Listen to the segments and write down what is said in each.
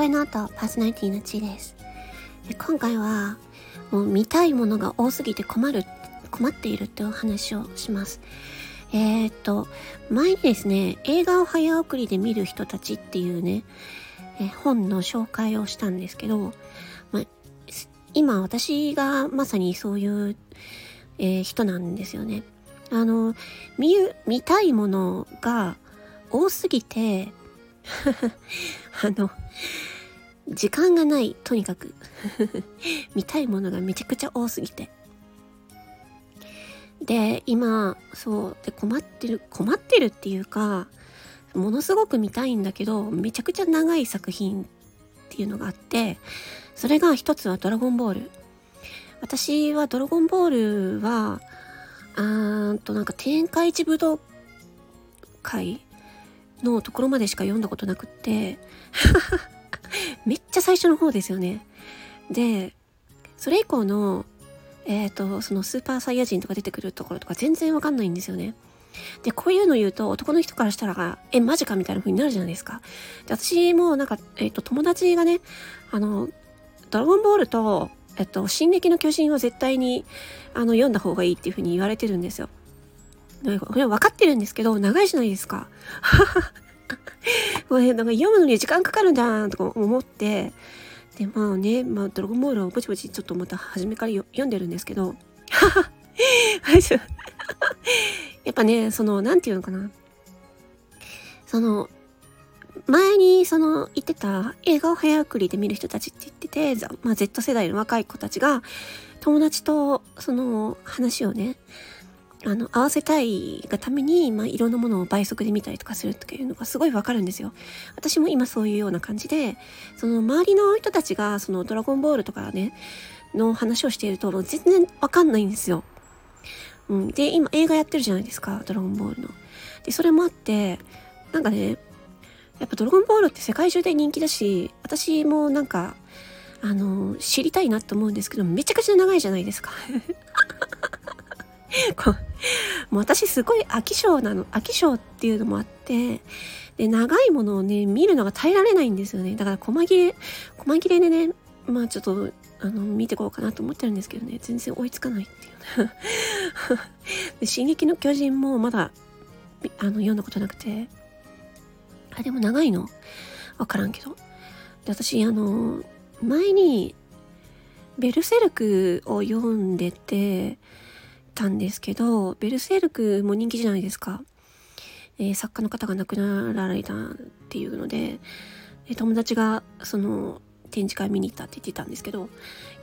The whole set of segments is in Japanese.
声の後、パーソナリティのちです。で今回は、もう見たいものが多すぎて困る、困っているっていう話をします。えー、っと、前にですね、映画を早送りで見る人たちっていうね、え本の紹介をしたんですけど、ま今私がまさにそういう、えー、人なんですよね。あの、見、見たいものが多すぎて、あの、時間がない、とにかく。見たいものがめちゃくちゃ多すぎて。で、今、そう、で、困ってる、困ってるっていうか、ものすごく見たいんだけど、めちゃくちゃ長い作品っていうのがあって、それが一つはドラゴンボール。私はドラゴンボールは、あーんとなんか天下一武道会のところまでしか読んだことなくって、めっちゃ最初の方ですよね。で、それ以降の、えっ、ー、と、そのスーパーサイヤ人とか出てくるところとか全然わかんないんですよね。で、こういうの言うと男の人からしたら、え、マジかみたいな風になるじゃないですか。で、私もなんか、えっ、ー、と、友達がね、あの、ドラゴンボールと、えっと、進撃の巨人は絶対に、あの、読んだ方がいいっていう風に言われてるんですよ。これ分かってるんですけど、長いじゃないですか。これなんか読むのに時間かかるんだとか思って、で、まあね、まあ、ドラゴンボールをぼちぼちちょっとまた初めから読んでるんですけど、やっぱね、その、なんていうのかな。その、前にその言ってた映画を早送りで見る人たちって言ってて、まあ、Z 世代の若い子たちが友達とその話をね、あの、合わせたいがために、まあ、いろんなものを倍速で見たりとかするというのがすごいわかるんですよ。私も今そういうような感じで、その周りの人たちが、そのドラゴンボールとかね、の話をしていると、全然わかんないんですよ。うん。で、今映画やってるじゃないですか、ドラゴンボールの。で、それもあって、なんかね、やっぱドラゴンボールって世界中で人気だし、私もなんか、あの、知りたいなって思うんですけど、めちゃくちゃ長いじゃないですか。もう私すごい飽き性なの。飽き性っていうのもあって、で、長いものをね、見るのが耐えられないんですよね。だから細切れ、細切れでね、まあちょっと、あの、見てこうかなと思ってるんですけどね、全然追いつかないっていうね で。進撃の巨人もまだ、あの、読んだことなくて、あ、でも長いの？わからんけど。で、私、あの、前に、ベルセルクを読んでて、たんですけど、ベルセルクも人気じゃないですか。えー、作家の方が亡くなられたっていうので、え友達がその展示会見に行ったって言ってたんですけど、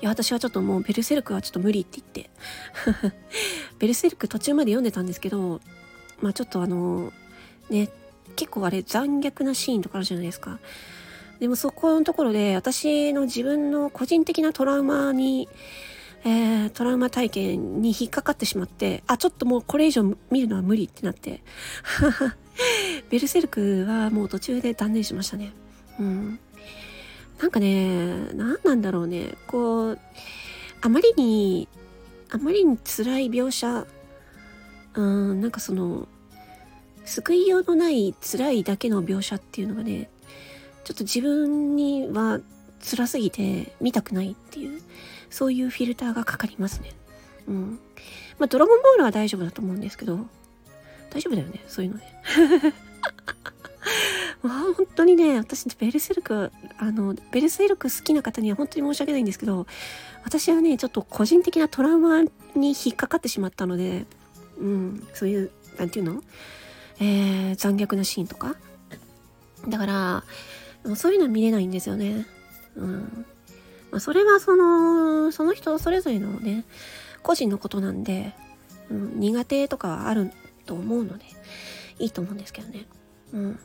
いや、私はちょっともうベルセルクはちょっと無理って言って、ベルセルク途中まで読んでたんですけど、まあちょっとあの、ね、結構あれ残虐なシーンとかあるじゃないですか。でもそこのところで私の自分の個人的なトラウマにえー、トラウマ体験に引っかかってしまって、あ、ちょっともうこれ以上見るのは無理ってなって、ベルセルクはもう途中で断念しましたね。うん。なんかね、何なんだろうね。こう、あまりに、あまりに辛い描写、うん、なんかその、救いようのない辛いだけの描写っていうのがね、ちょっと自分には辛すぎて見たくないっていう。そういうフィルターがかかりますね。うん。まあ、ドラゴンボールは大丈夫だと思うんですけど、大丈夫だよね、そういうのね。まあ、本当にね、私、ベルセルク、あの、ベルセルク好きな方には本当に申し訳ないんですけど、私はね、ちょっと個人的なトラウマに引っかかってしまったので、うん、そういう、なんていうの？えー、残虐なシーンとか。だから、そういうのは見れないんですよね。うん。まあ、それはその、その人それぞれのね、個人のことなんで、うん、苦手とかはあると思うので、いいと思うんですけどね。うん。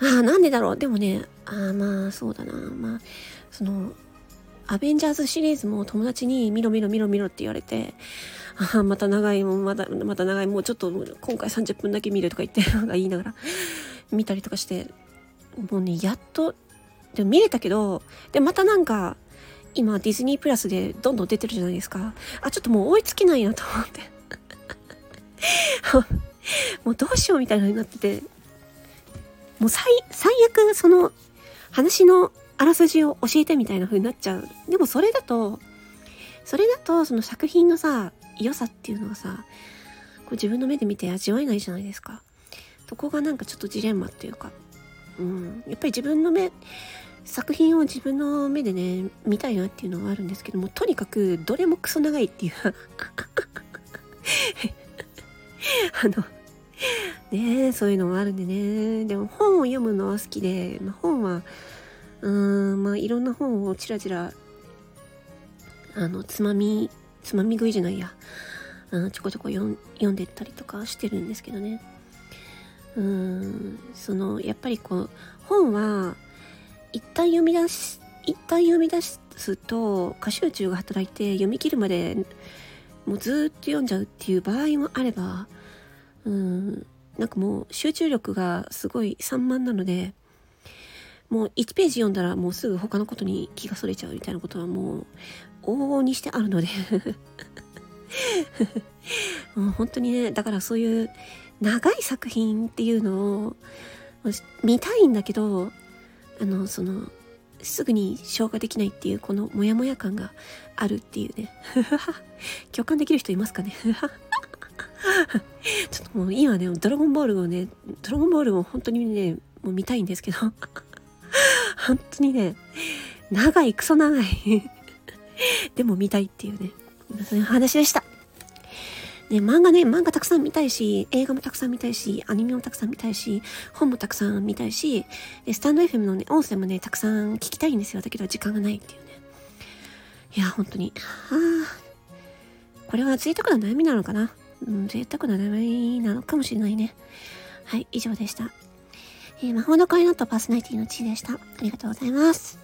ああ、なんでだろう。でもね、あ、まあ、そうだな。まあ、その、アベンジャーズシリーズも友達に見ろ見ろ見ろ見ろって言われて、ああ、また長い、もまた、また長い、もうちょっと今回30分だけ見るとか言って、なんか言いながら見たりとかして、もうね、やっとでも見れたけど、で、またなんか、今ディズニープラスでどんどん出てるじゃないですか。あ、ちょっともう追いつけないなと思って。もうどうしようみたいなのになってて、もう最、最悪その、話のあらすじを教えてみたいな風になっちゃう。でもそれだと、それだとその作品のさ、良さっていうのがさ、こう自分の目で見て味わえないじゃないですか。そこがなんかちょっとジレンマっていうか、うん、やっぱり自分の目、作品を自分の目でね、見たいなっていうのはあるんですけども、とにかくどれもクソ長いっていう あの、ねそういうのもあるんでね。でも本を読むのは好きで、まあ、本は、うーん、まあいろんな本をちらちら、あの、つまみ、つまみ食いじゃないや。うん、ちょこちょこ読んでったりとかしてるんですけどね。うーん、その、やっぱりこう、本は、一旦読み出し、一旦読み出すと、過集中が働いて読み切るまで、もうずっと読んじゃうっていう場合もあれば、うん、なんかもう集中力がすごい散漫なので、もう1ページ読んだらもうすぐ他のことに気がそれちゃうみたいなことはもう往々にしてあるので もう本当にね、だからそういう長い作品っていうのを見たいんだけど、あの、その、すぐに消化できないっていうこのモヤモヤ感があるっていうね。共感できる人いますかね？ちょっともう今ね、ドラゴンボールをね、ドラゴンボールを本当にね、もう見たいんですけど、本当にね、長い、クソ長いでも見たいっていうね、そういう話でした。ね、漫画ね、漫画たくさん見たいし、映画もたくさん見たいし、アニメもたくさん見たいし、本もたくさん見たいし、スタンド FM のね、音声もね、たくさん聞きたいんですよ。だけど時間がないっていうね。いや、本当に。あ、これは贅沢な悩みなのかな？うん、贅沢な名前なのかもしれないね。はい、以上でした。えー、魔法の声のとパーソナリティの地でした。ありがとうございます。